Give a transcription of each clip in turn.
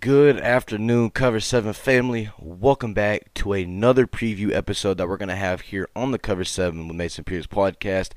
Good afternoon, Cover 7 family. Welcome back to another preview episode that we're going to have here on the Cover 7 with Mason Pierce podcast.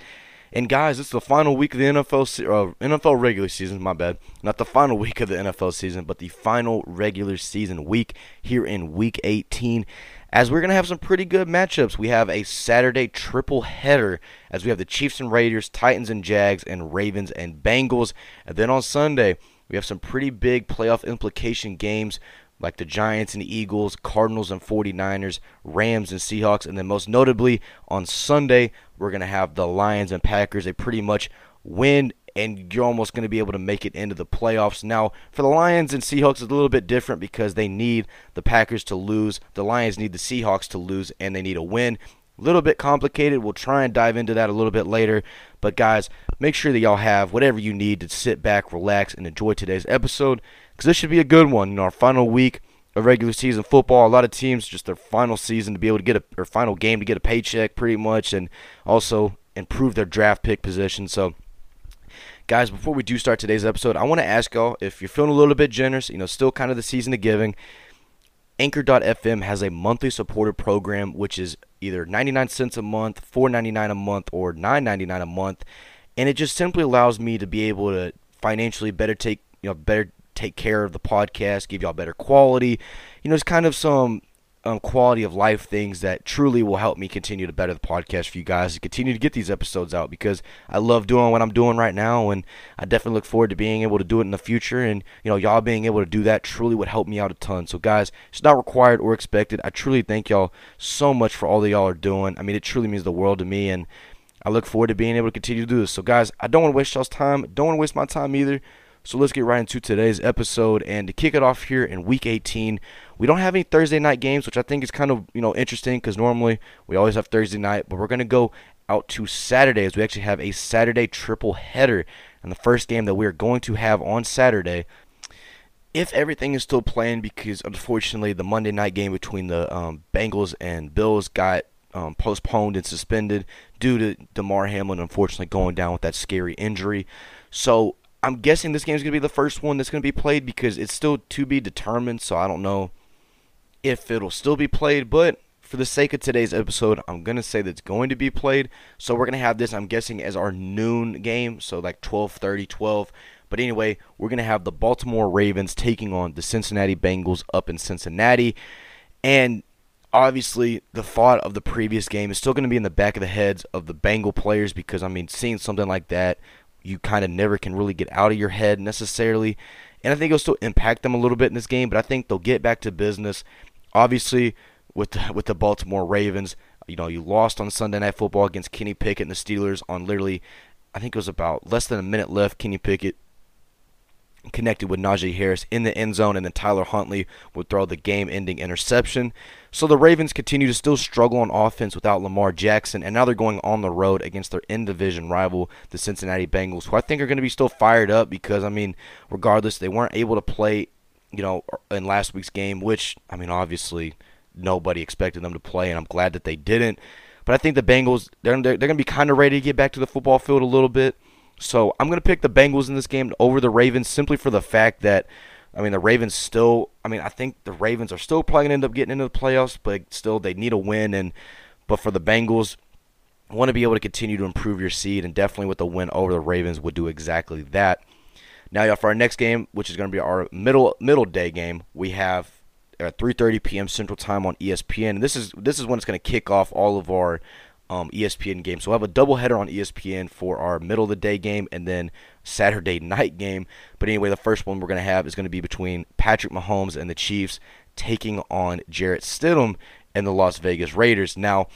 And guys, it's the final week of the NFL se- uh, NFL regular season, my bad. Not the final week of the NFL season, but the final regular season week here in week 18. As we're going to have some pretty good matchups. We have a Saturday triple header as we have the Chiefs and Raiders, Titans and Jags, and Ravens and Bengals. And then on Sunday, we have some pretty big playoff implication games like the Giants and Eagles, Cardinals and 49ers, Rams and Seahawks, and then most notably on Sunday, we're going to have the Lions and Packers. They pretty much win and you're almost going to be able to make it into the playoffs. Now, for the Lions and Seahawks, it's a little bit different because they need the Packers to lose. The Lions need the Seahawks to lose, and they need a win. A little bit complicated. We'll try and dive into that a little bit later. But, guys, make sure that y'all have whatever you need to sit back, relax, and enjoy today's episode because this should be a good one. Know, our final week of regular season football. A lot of teams just their final season to be able to get a or final game to get a paycheck, pretty much, and also improve their draft pick position. So, guys, before we do start today's episode, I want to ask y'all if you're feeling a little bit generous. You know, still kind of the season of giving. Anchor.fm has a monthly supporter program, which is either 99 cents a month, 4.99 a month, or 9.99 a month, and it just simply allows me to be able to financially better take you know better take care of the podcast, give y'all better quality. You know, it's kind of some um, quality of life things that truly will help me continue to better the podcast for you guys and continue to get these episodes out because I love doing what I'm doing right now and I definitely look forward to being able to do it in the future and you know y'all being able to do that truly would help me out a ton. So guys, it's not required or expected. I truly thank y'all so much for all that y'all are doing. I mean, it truly means the world to me and I look forward to being able to continue to do this. So guys, I don't want to waste y'all's time. Don't want to waste my time either. So let's get right into today's episode. And to kick it off here in week 18, we don't have any Thursday night games, which I think is kind of, you know, interesting because normally we always have Thursday night, but we're going to go out to Saturday as we actually have a Saturday triple header. And the first game that we're going to have on Saturday, if everything is still playing, because unfortunately the Monday night game between the um, Bengals and Bills got um, postponed and suspended due to Damar Hamlin unfortunately going down with that scary injury. So I'm guessing this game is going to be the first one that's going to be played because it's still to be determined. So I don't know if it'll still be played, but for the sake of today's episode, I'm to say that it's going to be played. So we're to have this, I'm guessing, as our noon game. So like 12:30, 12. But anyway, we're to have the Baltimore Ravens taking on the Cincinnati Bengals up in Cincinnati. And obviously the thought of the previous game is still to be in the back of the heads of the Bengal players because I mean seeing something like that you kind of never can really get out of your head necessarily and I think it'll still impact them a little bit in this game but I think they'll get back to business obviously with the, with the Baltimore Ravens you know you lost on Sunday night football against Kenny Pickett and the Steelers on literally I think it was about less than a minute left Kenny Pickett connected with Najee Harris in the end zone, and then Tyler Huntley would throw the game ending interception. So the Ravens continue to still struggle on offense without Lamar Jackson, and now they're going on the road against their in division rival, the Cincinnati Bengals, who I think are going to be still fired up because, I mean, regardless, they weren't able to play, you know, in last week's game, which, I mean, obviously nobody expected them to play, and I'm glad that they didn't. But I think the Bengals, they're, they're, they're going to be kind of ready to get back to the football field a little bit. So I'm going to pick the Bengals in this game over the Ravens simply for the fact that, I mean, the Ravens still, I mean, I think the Ravens are still probably going to end up getting into the playoffs, but still they need a win. And But for the Bengals, want to be able to continue to improve your seed, and definitely with the win over the Ravens would do exactly that. Now, for our next game, which is going to be our middle middle day game, we have at 3:30 p.m. Central Time on ESPN. And this is this is when it's going to kick off all of our um, ESPN games. So we'll have a doubleheader on ESPN for our middle of the day game and then Saturday night game. But anyway, the first one we're going to have is going to be between Patrick Mahomes and the Chiefs taking on Jarrett Stidham and the Las Vegas Raiders. Now,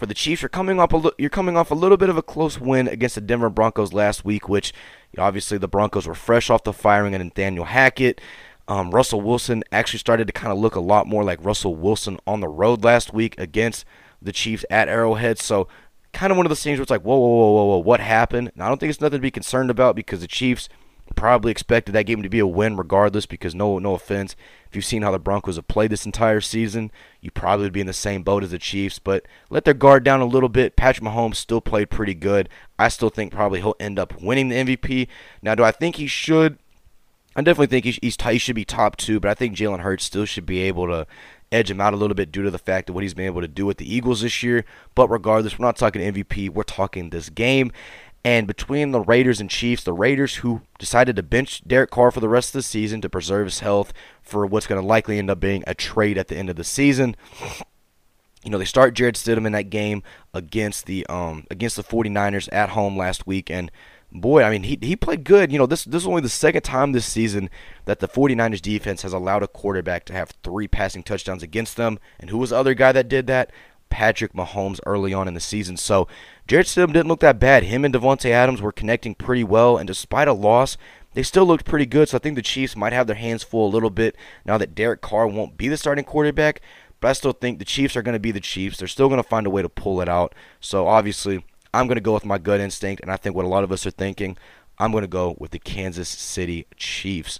for the Chiefs, you're coming off a you're coming off a little bit of a close win against the Denver Broncos last week, which obviously the Broncos were fresh off the firing of Nathaniel Hackett. Um, Russell Wilson actually started to kind of look a lot more like Russell Wilson on the road last week against the Chiefs at Arrowhead. So kind of one of those things where it's like, whoa, whoa, whoa, whoa, whoa, what happened? And I don't think it's nothing to be concerned about because the Chiefs probably expected that game to be a win regardless because no no offense if you've seen how the Broncos have played this entire season you probably would be in the same boat as the Chiefs but let their guard down a little bit. Patrick Mahomes still played pretty good. I still think probably he'll end up winning the MVP now do I think he should? I definitely think he's, he's he should be top two, but I think Jalen Hurts still should be able to edge him out a little bit due to the fact of what he's been able to do with the Eagles this year. But regardless, we're not talking MVP, we're talking this game. And between the Raiders and Chiefs, the Raiders who decided to bench Derek Carr for the rest of the season to preserve his health for what's going to likely end up being a trade at the end of the season. You know, they start Jarrett Stidham in that game against the um against the 49ers at home last week and boy, I mean, he he played good. You know, this this is only the second time this season that the 49ers defense has allowed a quarterback to have three passing touchdowns against them. And who was the other guy that did that? Patrick Mahomes early on in the season. So Jarrett Stidham didn't look that bad. Him and Davante Adams were connecting pretty well, and despite a loss, they still looked pretty good. So I think the Chiefs might have their hands full a little bit now that Derek Carr won't be the starting quarterback. But I still think the Chiefs are going to be the Chiefs. They're still going to find a way to pull it out. So obviously, I'm going to go with my gut instinct, and I think what a lot of us are thinking. I'm going to go with the Kansas City Chiefs.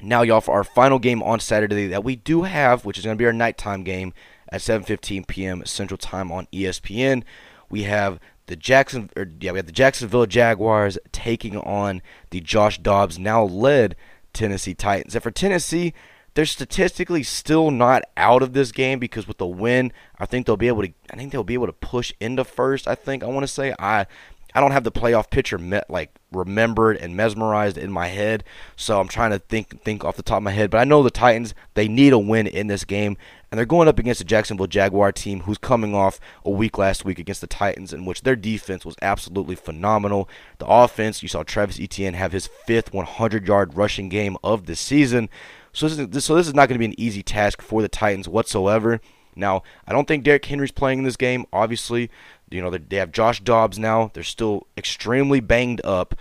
Now, y'all, for our final game on Saturday that we do have, which is going to be our nighttime game at 7:15 p.m. Central Time on ESPN we have the Jackson, or yeah, we have the Jacksonville Jaguars taking on the Josh Dobbs now led Tennessee Titans. And for Tennessee, they're statistically still not out of this game because with the win, I think they'll be able to. I think they'll be able to push into first. I think I want to say I. I don't have the playoff picture met like remembered and mesmerized in my head, so I'm trying to think think off the top of my head. But I know the Titans they need a win in this game, and they're going up against the Jacksonville Jaguar team who's coming off a week last week against the Titans, in which their defense was absolutely phenomenal. The offense, you saw Travis Etienne have his fifth 100 yard rushing game of the season. So this is, so this is not going to be an easy task for the Titans whatsoever. Now, I don't think Derrick Henry's playing in this game. Obviously, you know they have Josh Dobbs now. They're still extremely banged up.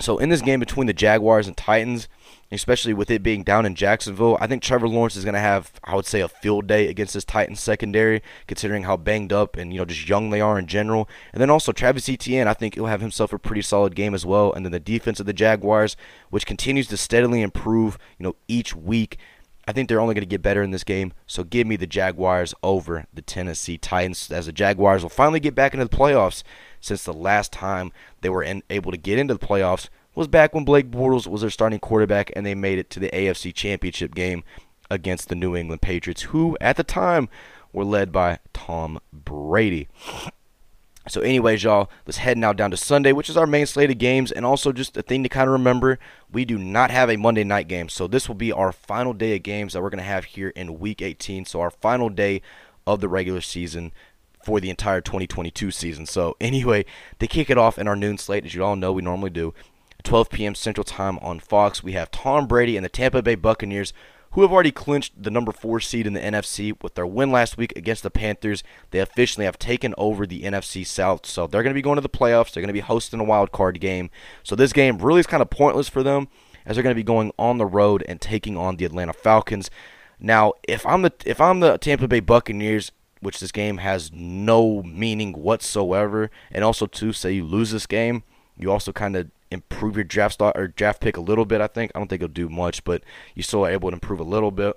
So in this game between the Jaguars and Titans, especially with it being down in Jacksonville. I think Trevor Lawrence is going to have, I would say, a field day against this Titans secondary, considering how banged up and you know just young they are in general. And then also Travis Etienne, I think he'll have himself a pretty solid game as well. And then the defense of the Jaguars, which continues to steadily improve, you know, each week. I think they're only going to get better in this game. So give me the Jaguars over the Tennessee Titans, as the Jaguars will finally get back into the playoffs since the last time they were in, able to get into the playoffs was back when Blake Bortles was their starting quarterback and they made it to the AFC Championship game against the New England Patriots, who at the time were led by Tom Brady. So, anyways, y'all, let's head now down to Sunday, which is our main slate of games, and also just a thing to kind of remember: we do not have a Monday night game, so this will be our final day of games that we're going to have here in Week 18. So, our final day of the regular season for the entire 2022 season. So, anyway, they kick it off in our noon slate, as you all know we normally do. 12 p.m. Central Time on Fox. We have Tom Brady and the Tampa Bay Buccaneers, who have already clinched the number four seed in the NFC with their win last week against the Panthers. They officially have taken over the NFC South, so they're going to be going to the playoffs. They're going to be hosting a wild card game. So this game really is kind of pointless for them as they're going to be going on the road and taking on the Atlanta Falcons. Now, if I'm the if I'm the Tampa Bay Buccaneers, which this game has no meaning whatsoever, and also to say you lose this game, you also kind of improve your draft start or draft pick a little bit. I think I don't think it'll do much, but you still are able to improve a little bit.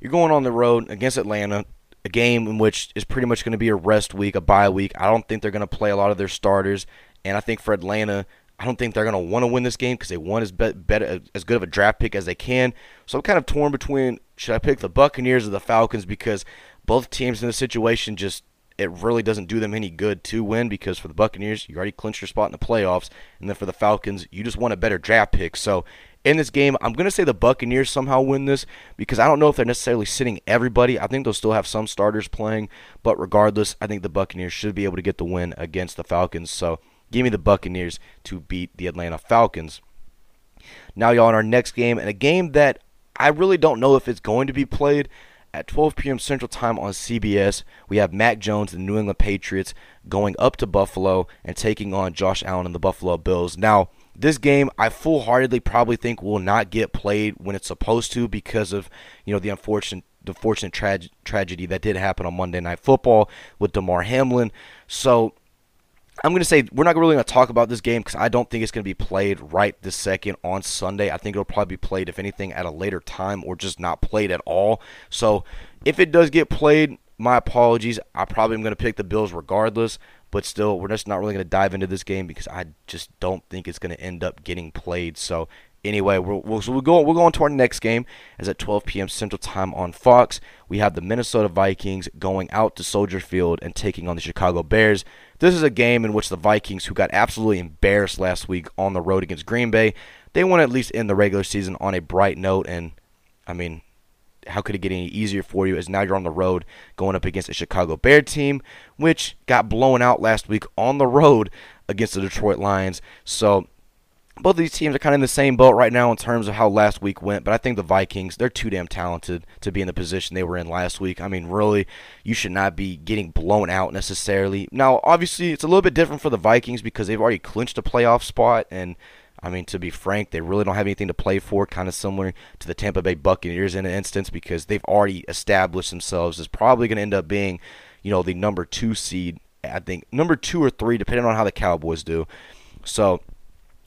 You're going on the road against Atlanta, a game in which is pretty much going to be a rest week, a bye week. I don't think they're going to play a lot of their starters, and I think for Atlanta, I don't think they're going to want to win this game because they want as better as good of a draft pick as they can. So I'm kind of torn between should I pick the Buccaneers or the Falcons because both teams in this situation just it really doesn't do them any good to win because for the Buccaneers, you already clinched your spot in the playoffs, and then for the Falcons, you just want a better draft pick. So in this game, I'm going to say the Buccaneers somehow win this because I don't know if they're necessarily sitting everybody. I think they'll still have some starters playing, but regardless, I think the Buccaneers should be able to get the win against the Falcons. So give me the Buccaneers to beat the Atlanta Falcons. Now, y'all, in our next game, and a game that I really don't know if it's going to be played at 12 p.m. Central Time on CBS, we have Mac Jones the New England Patriots going up to Buffalo and taking on Josh Allen and the Buffalo Bills. Now, this game I full-heartedly probably think will not get played when it's supposed to because of, you know, the unfortunate the fortunate tra- tragedy that did happen on Monday Night Football with Damar Hamlin. So, I'm going to say we're not really going to talk about this game because I don't think it's going to be played right this second on Sunday. I think it'll probably be played, if anything, at a later time or just not played at all. So if it does get played, my apologies. I probably am going to pick the Bills regardless. But still, we're just not really going to dive into this game because I just don't think it's going to end up getting played. So anyway, we'll, we'll, so we'll go we'll go on to our next game. As at 12 p.m. Central Time on Fox, we have the Minnesota Vikings going out to Soldier Field and taking on the Chicago Bears. This is a game in which the Vikings, who got absolutely embarrassed last week on the road against Green Bay, they want to at least end the regular season on a bright note. And I mean, how could it get any easier for you as now you're on the road going up against a Chicago Bear team, which got blown out last week on the road against the Detroit Lions. So both of these teams are kind of in the same boat right now in terms of how last week went, but I think the Vikings, they're too damn talented to be in the position they were in last week. I mean, really, you should not be getting blown out necessarily. Now, obviously, it's a little bit different for the Vikings because they've already clinched a playoff spot, and I mean, to be frank, they really don't have anything to play for, kind of similar to the Tampa Bay Buccaneers in an instance because they've already established themselves as probably going to end up being, you know, the number two seed. I think number two or three, depending on how the Cowboys do. So,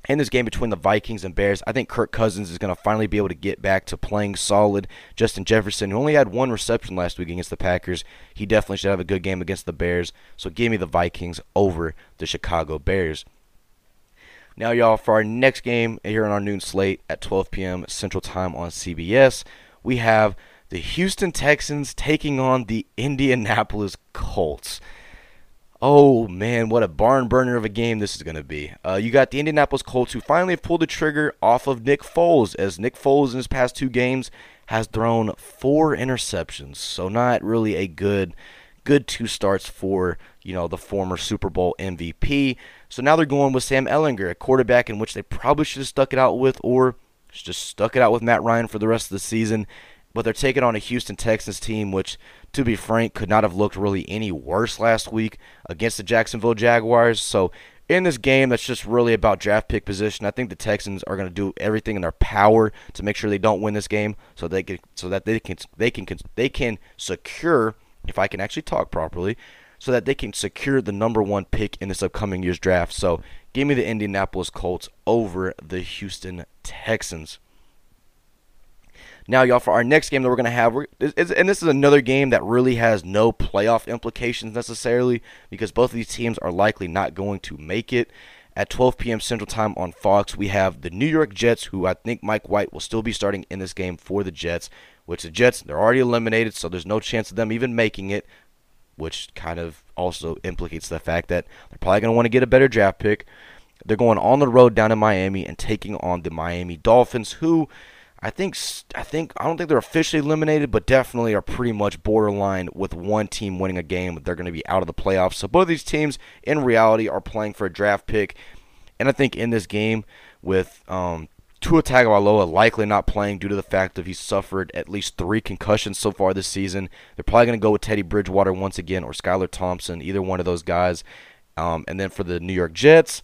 in this game between the Vikings and Bears, I think Kirk Cousins is going to finally be able to get back to playing solid. Justin Jefferson, who only had one reception last week against the Packers, he definitely should have a good game against the Bears. So give me the Vikings over the Chicago Bears. Now, y'all, for our next game here on our noon slate at 12 p.m. Central Time on CBS, we have the Houston Texans taking on the Indianapolis Colts. Oh man, what a barn burner of a game this is going to be. Uh, you got the Indianapolis Colts who finally have pulled the trigger off of Nick Foles, as Nick Foles in his past two games has thrown four interceptions. So not really a good, good two starts for you know the former Super Bowl MVP. So now they're going with Sam Ehlinger, a quarterback in which they probably should have stuck it out with, or just stuck it out with Matt Ryan for the rest of the season but they're taking on a Houston Texans team, which, to be frank, could not have looked really any worse last week against the Jacksonville Jaguars. So, in this game, that's just really about draft pick position. I think the Texans are going to do everything in their power to make sure they don't win this game, so they can, so that they can, they can, they can secure, if I can actually talk properly, so that they can secure the number one pick in this upcoming year's draft. So, give me the Indianapolis Colts over the Houston Texans. Now, y'all, for our next game that we're going to have, and this is another game that really has no playoff implications necessarily because both of these teams are likely not going to make it. At 12 p.m. Central Time on Fox, we have the New York Jets, who I think Mike White will still be starting in this game for the Jets, which the Jets, they're already eliminated, so there's no chance of them even making it, which kind of also implicates the fact that they're probably going to want to get a better draft pick. They're going on the road down in Miami and taking on the Miami Dolphins, who I think I think I don't think they're officially eliminated, but definitely are pretty much borderline with one team winning a game. They're going to be out of the playoffs. So both of these teams, in reality, are playing for a draft pick. And I think in this game, with um, Tua Tagovailoa likely not playing due to the fact that he's suffered at least three concussions so far this season, they're probably going to go with Teddy Bridgewater once again or Skylar Thompson, either one of those guys. Um, and then for the New York Jets.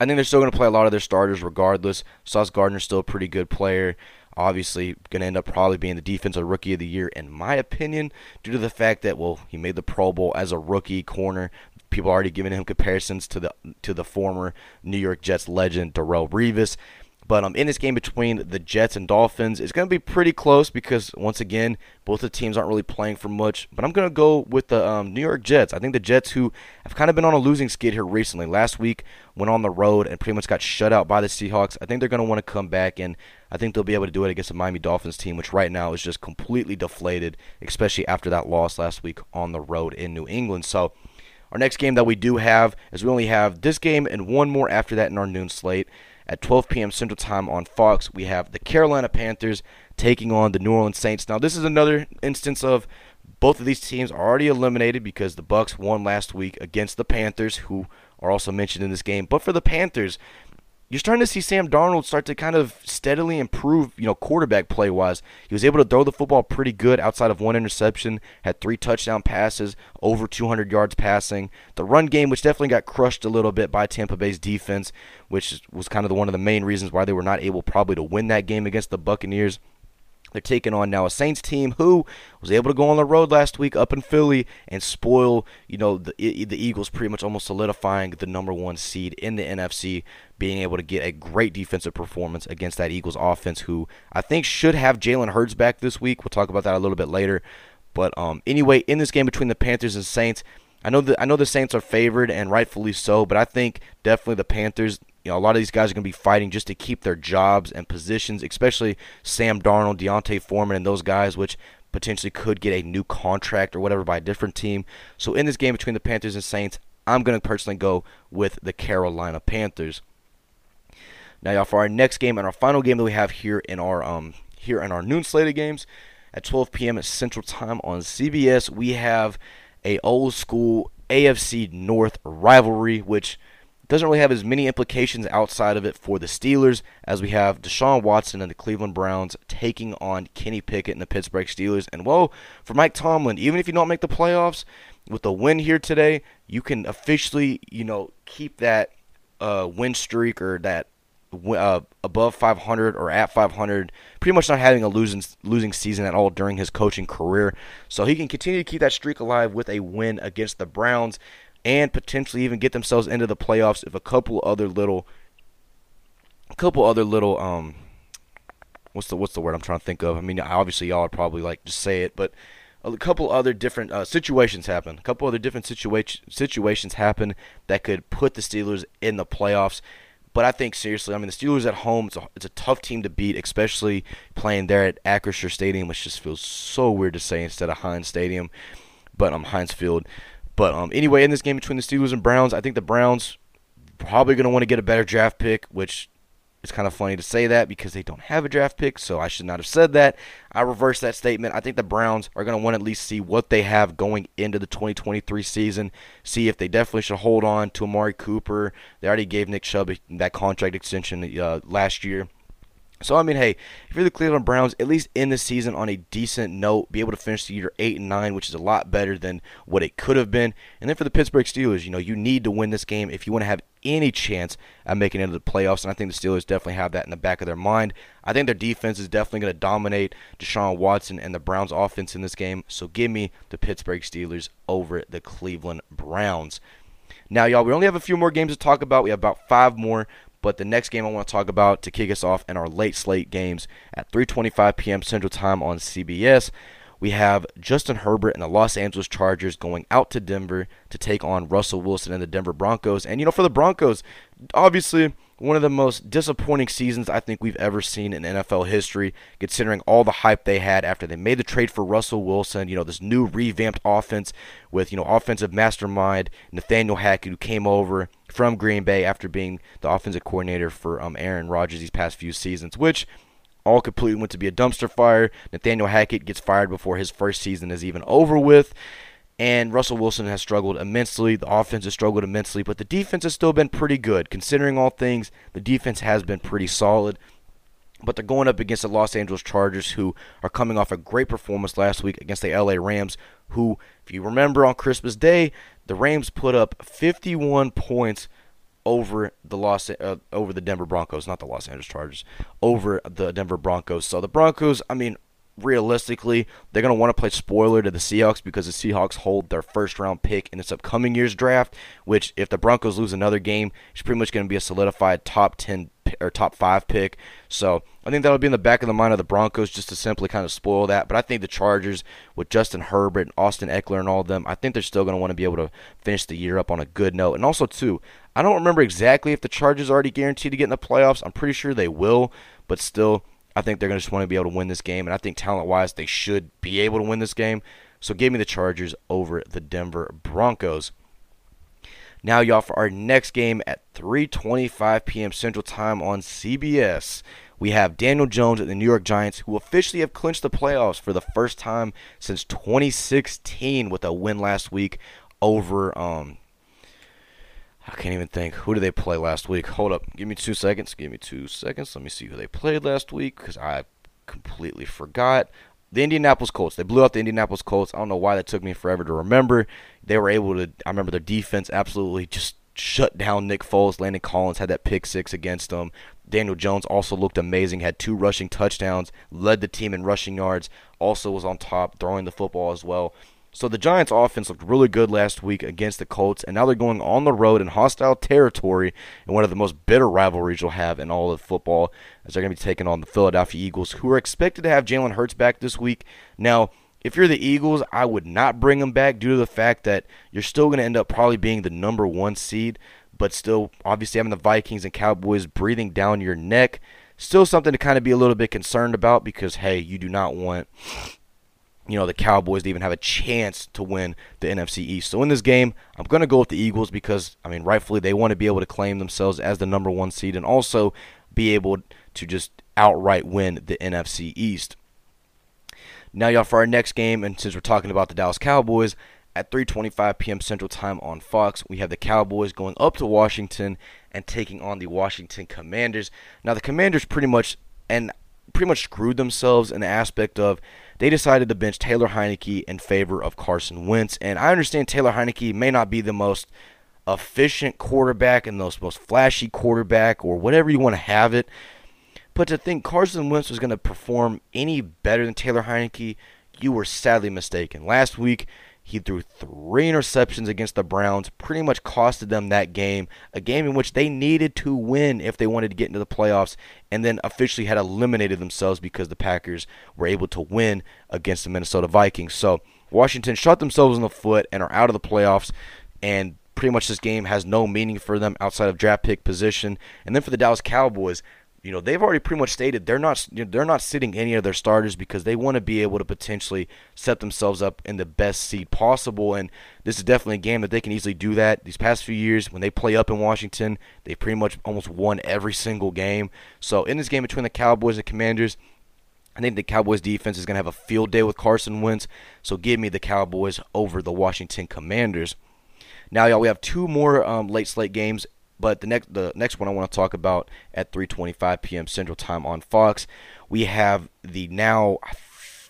I think they're still going to play a lot of their starters regardless. Sauce Gardner's still a pretty good player. Obviously, going to end up probably being the defensive rookie of the year, in my opinion, due to the fact that well, he made the Pro Bowl as a rookie corner. People are already giving him comparisons to the to the former New York Jets legend Darrelle Revis. But um, in this game between the Jets and Dolphins, it's going to be pretty close because once again, both the teams aren't really playing for much. But I'm going to go with the um, New York Jets. I think the Jets, who have kind of been on a losing skid here recently, last week went on the road and pretty much got shut out by the Seahawks. I think they're going to want to come back, and I think they'll be able to do it against the Miami Dolphins team, which right now is just completely deflated, especially after that loss last week on the road in New England. So. Our next game that we do have is we only have this game and one more after that in our noon slate. At 12 p.m. Central Time on Fox, we have the Carolina Panthers taking on the New Orleans Saints. Now, this is another instance of both of these teams are already eliminated because the Bucks won last week against the Panthers, who are also mentioned in this game. But for the Panthers, you're starting to see Sam Darnold start to kind of steadily improve, you know, quarterback play wise. He was able to throw the football pretty good outside of one interception, had three touchdown passes, over 200 yards passing. The run game, which definitely got crushed a little bit by Tampa Bay's defense, which was kind of the, one of the main reasons why they were not able probably to win that game against the Buccaneers. They're taking on now a Saints team who was able to go on the road last week up in Philly and spoil, you know, the the Eagles pretty much almost solidifying the number one seed in the NFC, being able to get a great defensive performance against that Eagles offense, who I think should have Jalen Hurts back this week. We'll talk about that a little bit later. But um, anyway, in this game between the Panthers and Saints, I know that I know the Saints are favored and rightfully so, but I think definitely the Panthers. You know, a lot of these guys are going to be fighting just to keep their jobs and positions, especially Sam Darnold, D'Onta Foreman, and those guys, which potentially could get a new contract or whatever by a different team. So in this game between the Panthers and Saints, I'm going to personally go with the Carolina Panthers. Now, y'all, for our next game and our final game that we have here in our um here in our noon slated games at 12 p.m. Central Time on CBS, we have a old school AFC North rivalry, which doesn't really have as many implications outside of it for the Steelers as we have Deshaun Watson and the Cleveland Browns taking on Kenny Pickett and the Pittsburgh Steelers. And well, for Mike Tomlin, even if you don't make the playoffs, with the win here today, you can officially, you know, keep that uh, win streak or that uh, above 500 or at 500, pretty much not having a losing losing season at all during his coaching career. So he can continue to keep that streak alive with a win against the Browns and potentially even get themselves into the playoffs if a couple other little a couple other little um what's the what's the word I'm trying to think of? I mean, obviously y'all would probably like just say it, but a couple other different uh, situations happen. A couple other different situa- situations happen that could put the Steelers in the playoffs. But I think seriously, I mean the Steelers at home, it's a, it's a tough team to beat, especially playing there at Acrisure Stadium, which just feels so weird to say instead of Heinz Stadium, but um Heinz Field. But um anyway, in this game between the Steelers and Browns, I think the Browns probably going to want to get a better draft pick, which it's kind of funny to say that because they don't have a draft pick, so I should not have said that. I reverse that statement. I think the Browns are going to want to at least see what they have going into the 2023 season, see if they definitely should hold on to Amari Cooper. They already gave Nick Chubb that contract extension uh, last year. So I mean, hey, if you're the Cleveland Browns, at least end the season on a decent note, be able to finish the year eight and nine, which is a lot better than what it could have been. And then for the Pittsburgh Steelers, you know, you need to win this game if you want to have any chance at making it into the playoffs. And I think the Steelers definitely have that in the back of their mind. I think their defense is definitely going to dominate Deshaun Watson and the Browns' offense in this game. So give me the Pittsburgh Steelers over the Cleveland Browns. Now, y'all, we only have a few more games to talk about. We have about five more. But the next game I want to talk about to kick us off in our late slate games at 3:25 p.m. Central Time on CBS, we have Justin Herbert and the Los Angeles Chargers going out to Denver to take on Russell Wilson and the Denver Broncos. And you know, for the Broncos, obviously one of the most disappointing seasons I think we've ever seen in NFL history, considering all the hype they had after they made the trade for Russell Wilson. You know, this new revamped offense with, you know, offensive mastermind Nathaniel Hackett, who came over from Green Bay after being the offensive coordinator for um, Aaron Rodgers these past few seasons, which all completely went to be a dumpster fire. Nathaniel Hackett gets fired before his first season is even over with. And Russell Wilson has struggled immensely. The offense has struggled immensely, but the defense has still been pretty good. Considering all things, the defense has been pretty solid. But they're going up against the Los Angeles Chargers, who are coming off a great performance last week against the LA Rams, who, if you remember on Christmas Day, the Rams put up 51 points over the Los uh, over the Denver Broncos, not the Los Angeles Chargers, over the Denver Broncos. So the Broncos, I mean, realistically, they're going to want to play spoiler to the Seahawks because the Seahawks hold their first round pick in this upcoming year's draft, which if the Broncos lose another game, it's pretty much going to be a solidified top 10 or top 5 pick. So, I think that'll be in the back of the mind of the Broncos just to simply kind of spoil that, but I think the Chargers with Justin Herbert and Austin Ekeler and all of them, I think they're still going to want to be able to finish the year up on a good note. And also too, I don't remember exactly if the Chargers are already guaranteed to get in the playoffs. I'm pretty sure they will, but still I think they're going to just want to be able to win this game, and I think talent wise, they should be able to win this game. So give me the Chargers over the Denver Broncos. Now, y'all, for our next game at 3:25 p.m. Central Time on CBS, we have Daniel Jones and the New York Giants, who officially have clinched the playoffs for the first time since 2016 with a win last week over um, I can't even think. Who did they play last week? Hold up. Give me two seconds. Give me two seconds. Let me see who they played last week because I completely forgot. The Indianapolis Colts. They blew out the Indianapolis Colts. I don't know why that took me forever to remember. They were able to. I remember their defense absolutely just shut down Nick Foles. Landon Collins had that pick six against them. Daniel Jones also looked amazing, had two rushing touchdowns, led the team in rushing yards, also was on top, throwing the football as well. So the Giants' offense looked really good last week against the Colts, and now they're going on the road in hostile territory in one of the most bitter rivalries you'll have in all of football, as they're going to be taking on the Philadelphia Eagles, who are expected to have Jalen Hurts back this week. Now, if you're the Eagles, I would not bring him back due to the fact that you're still going to end up probably being the number one seed, but still obviously having the Vikings and Cowboys breathing down your neck. Still something to kind of be a little bit concerned about because, hey, you do not want you know, the Cowboys to even have a chance to win the NFC East. So in this game, I'm going to go with the Eagles because, I mean, rightfully they want to be able to claim themselves as the number one seed and also be able to just outright win the NFC East. Now, y'all, for our next game, and since we're talking about the Dallas Cowboys, at 3:25 p.m. Central Time on Fox, we have the Cowboys going up to Washington and taking on the Washington Commanders. Now, the Commanders pretty much and pretty much screwed themselves in the aspect of they decided to bench Taylor Heinicke in favor of Carson Wentz. And I understand Taylor Heinicke may not be the most efficient quarterback and the most flashy quarterback or whatever you want to have it. But to think Carson Wentz was going to perform any better than Taylor Heinicke, you were sadly mistaken. Last week, he threw three interceptions against the Browns, pretty much costed them that game, a game in which they needed to win if they wanted to get into the playoffs, and then officially had eliminated themselves because the Packers were able to win against the Minnesota Vikings. So Washington shot themselves in the foot and are out of the playoffs, and pretty much this game has no meaning for them outside of draft pick position. And then for the Dallas Cowboys, you know they've already pretty much stated they're not they're not sitting any of their starters because they want to be able to potentially set themselves up in the best seat possible. And this is definitely a game that they can easily do that. These past few years when they play up in Washington they've pretty much almost won every single game. So in this game between the Cowboys and Commanders I think the Cowboys defense is going to have a field day with Carson Wentz. So give me the Cowboys over the Washington Commanders. Now, y'all, we have two more um, late slate games but the next the next one I want to talk about at 3:25 p.m. Central Time on Fox, we have the now.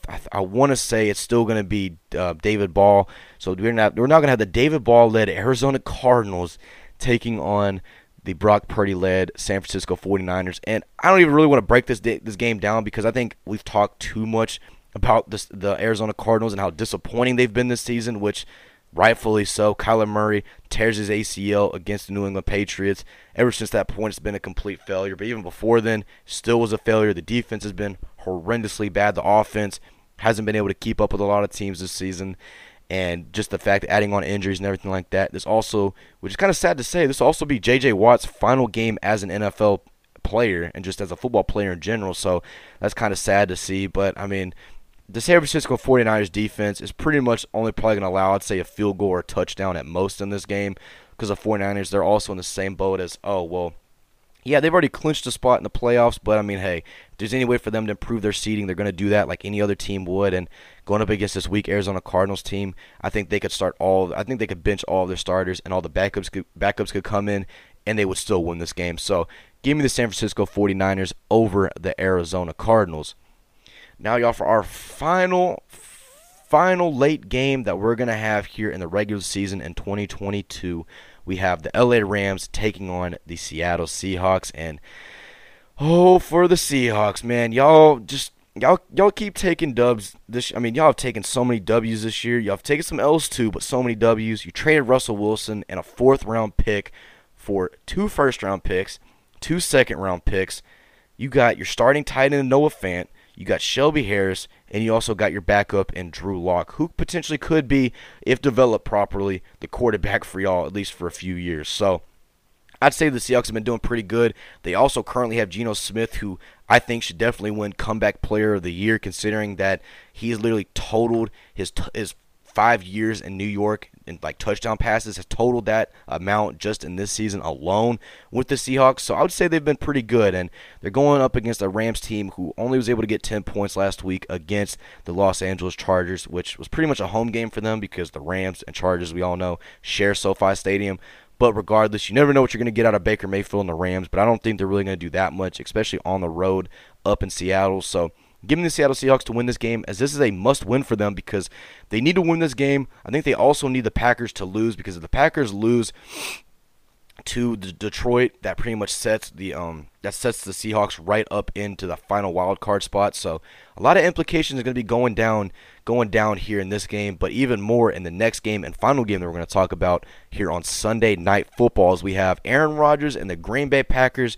I, I want to say it's still going to be uh, David Ball. So we're not we're not going to have the David Ball led Arizona Cardinals taking on the Brock Purdy led San Francisco 49ers. And I don't even really want to break this this game down because I think we've talked too much about this, the Arizona Cardinals and how disappointing they've been this season, which rightfully so. Kyler Murray tears his ACL against the New England Patriots. Ever since that point, it's been a complete failure. But even before then, still was a failure. The defense has been horrendously bad. The offense hasn't been able to keep up with a lot of teams this season. And just the fact adding on injuries and everything like that. This also, which is kind of sad to say, this will also be J.J. Watt's final game as an NFL player and just as a football player in general. So that's kind of sad to see. But I mean, the San Francisco 49ers defense is pretty much only probably going to allow, I'd say, a field goal or a touchdown at most in this game because the 49ers, they're also in the same boat as, oh, well, yeah, they've already clinched a spot in the playoffs, but I mean, hey, if there's any way for them to improve their seeding, they're going to do that like any other team would. And going up against this weak Arizona Cardinals team, I think they could start all. I think they could bench all of their starters, and all the backups could, backups could come in, and they would still win this game. So give me the San Francisco 49ers over the Arizona Cardinals. Now, y'all, for our final, final late game that we're going to have here in the regular season in 2022, we have the LA Rams taking on the Seattle Seahawks. And, oh, for the Seahawks, man, y'all just. Y'all, y'all keep taking dubs. This, I mean, y'all have taken so many W's this year. Y'all have taken some L's too, but so many W's. You traded Russell Wilson and a fourth round pick for two first round picks, two second round picks. You got your starting tight end Noah Fant. You got Shelby Harris, and you also got your backup in Drew Lock, who potentially could be, if developed properly, the quarterback for y'all at least for a few years. So I'd say the Seahawks have been doing pretty good. They also currently have Geno Smith, who I think should definitely win comeback player of the year, considering that he's literally totaled his his five years in New York and like touchdown passes has totaled that amount just in this season alone with the Seahawks. So I would say they've been pretty good, and they're going up against a Rams team who only was able to get 10 points last week against the Los Angeles Chargers, which was pretty much a home game for them because the Rams and Chargers, we all know, share SoFi Stadium. But regardless, you never know what you're going to get out of Baker Mayfield and the Rams, but I don't think they're really going to do that much, especially on the road up in Seattle. So Give me the Seattle Seahawks to win this game, as this is a must win for them because they need to win this game. I think they also need the Packers to lose because if the Packers lose to the Detroit, that pretty much sets the um that sets the Seahawks right up into the final wild card spot. So a lot of implications are going to be going down going down here in this game, but even more in the next game and final game that we're going to talk about here on Sunday Night Football as we have Aaron Rodgers and the Green Bay Packers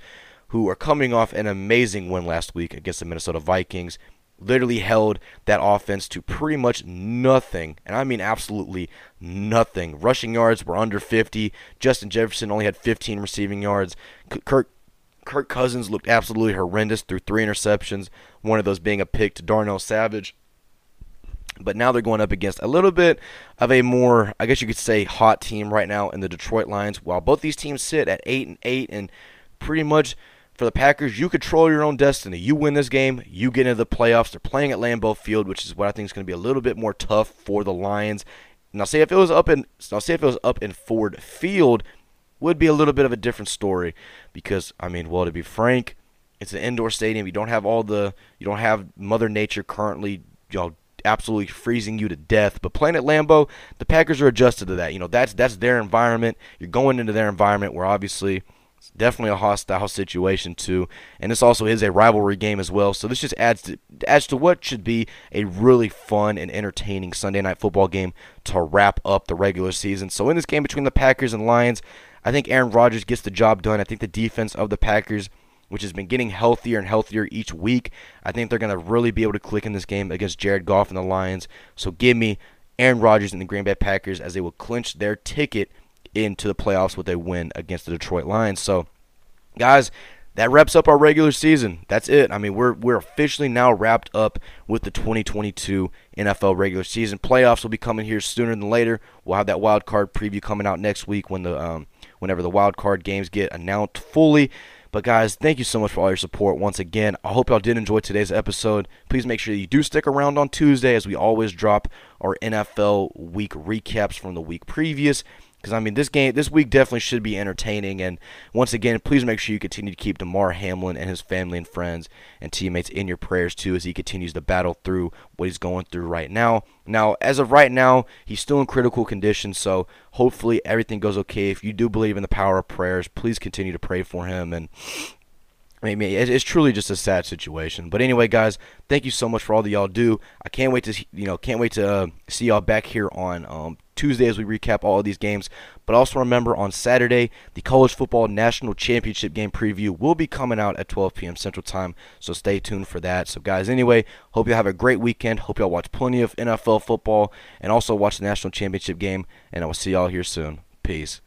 who are coming off an amazing win last week against the Minnesota Vikings. literally held that offense to pretty much nothing, and I mean absolutely nothing. Rushing yards were under 50. Justin Jefferson only had 15 receiving yards. Kirk Kirk Cousins looked absolutely horrendous threw three interceptions, one of those being a pick to Darnell Savage. But now they're going up against a little bit of a more, I guess you could say, hot team right now in the Detroit Lions. While both these teams sit at eight and eight, and pretty much for the Packers, you control your own destiny. You win this game, you get into the playoffs. They're playing at Lambeau Field, which is what I think is going to be a little bit more tough for the Lions. Now, say if it was up in now say if it was up in Ford Field, would be a little bit of a different story because I mean, well, to be frank, it's an indoor stadium. You don't have all the you don't have Mother Nature currently you know absolutely freezing you to death. But playing at Lambeau, the Packers are adjusted to that. You know that's that's their environment. You're going into their environment where obviously it's definitely a hostile situation too, and this also is a rivalry game as well. So this just adds to adds to what should be a really fun and entertaining Sunday night football game to wrap up the regular season. So in this game between the Packers and Lions, I think Aaron Rodgers gets the job done. I think the defense of the Packers which has been getting healthier and healthier each week. I think they're going to really be able to click in this game against Jared Goff and the Lions. So give me Aaron Rodgers and the Green Bay Packers as they will clinch their ticket into the playoffs with a win against the Detroit Lions. So, guys, that wraps up our regular season. That's it. I mean, we're we're officially now wrapped up with the 2022 NFL regular season. Playoffs will be coming here sooner than later. We'll have that wild card preview coming out next week when the um, whenever the wild card games get announced fully. But guys, thank you so much for all your support once again. I hope y'all did enjoy today's episode. Please make sure you do stick around on Tuesday as we always drop our NFL week recaps from the week previous. Because I mean, this game, this week definitely should be entertaining. And once again, please make sure you continue to keep Damar Hamlin and his family and friends and teammates in your prayers too, as he continues to battle through what he's going through right now. Now, as of right now, he's still in critical condition, so hopefully everything goes okay. If you do believe in the power of prayers, please continue to pray for him and I mean, it's truly just a sad situation. But anyway, guys, thank you so much for all that y'all do. I can't wait to you know can't wait to uh, see y'all back here on um, Tuesday as we recap all of these games. But also remember on Saturday, the college football national championship game preview will be coming out at 12 p.m. Central Time. So stay tuned for that. So guys, anyway, hope you have a great weekend. Hope y'all watch plenty of NFL football and also watch the national championship game. And I will see y'all here soon. Peace.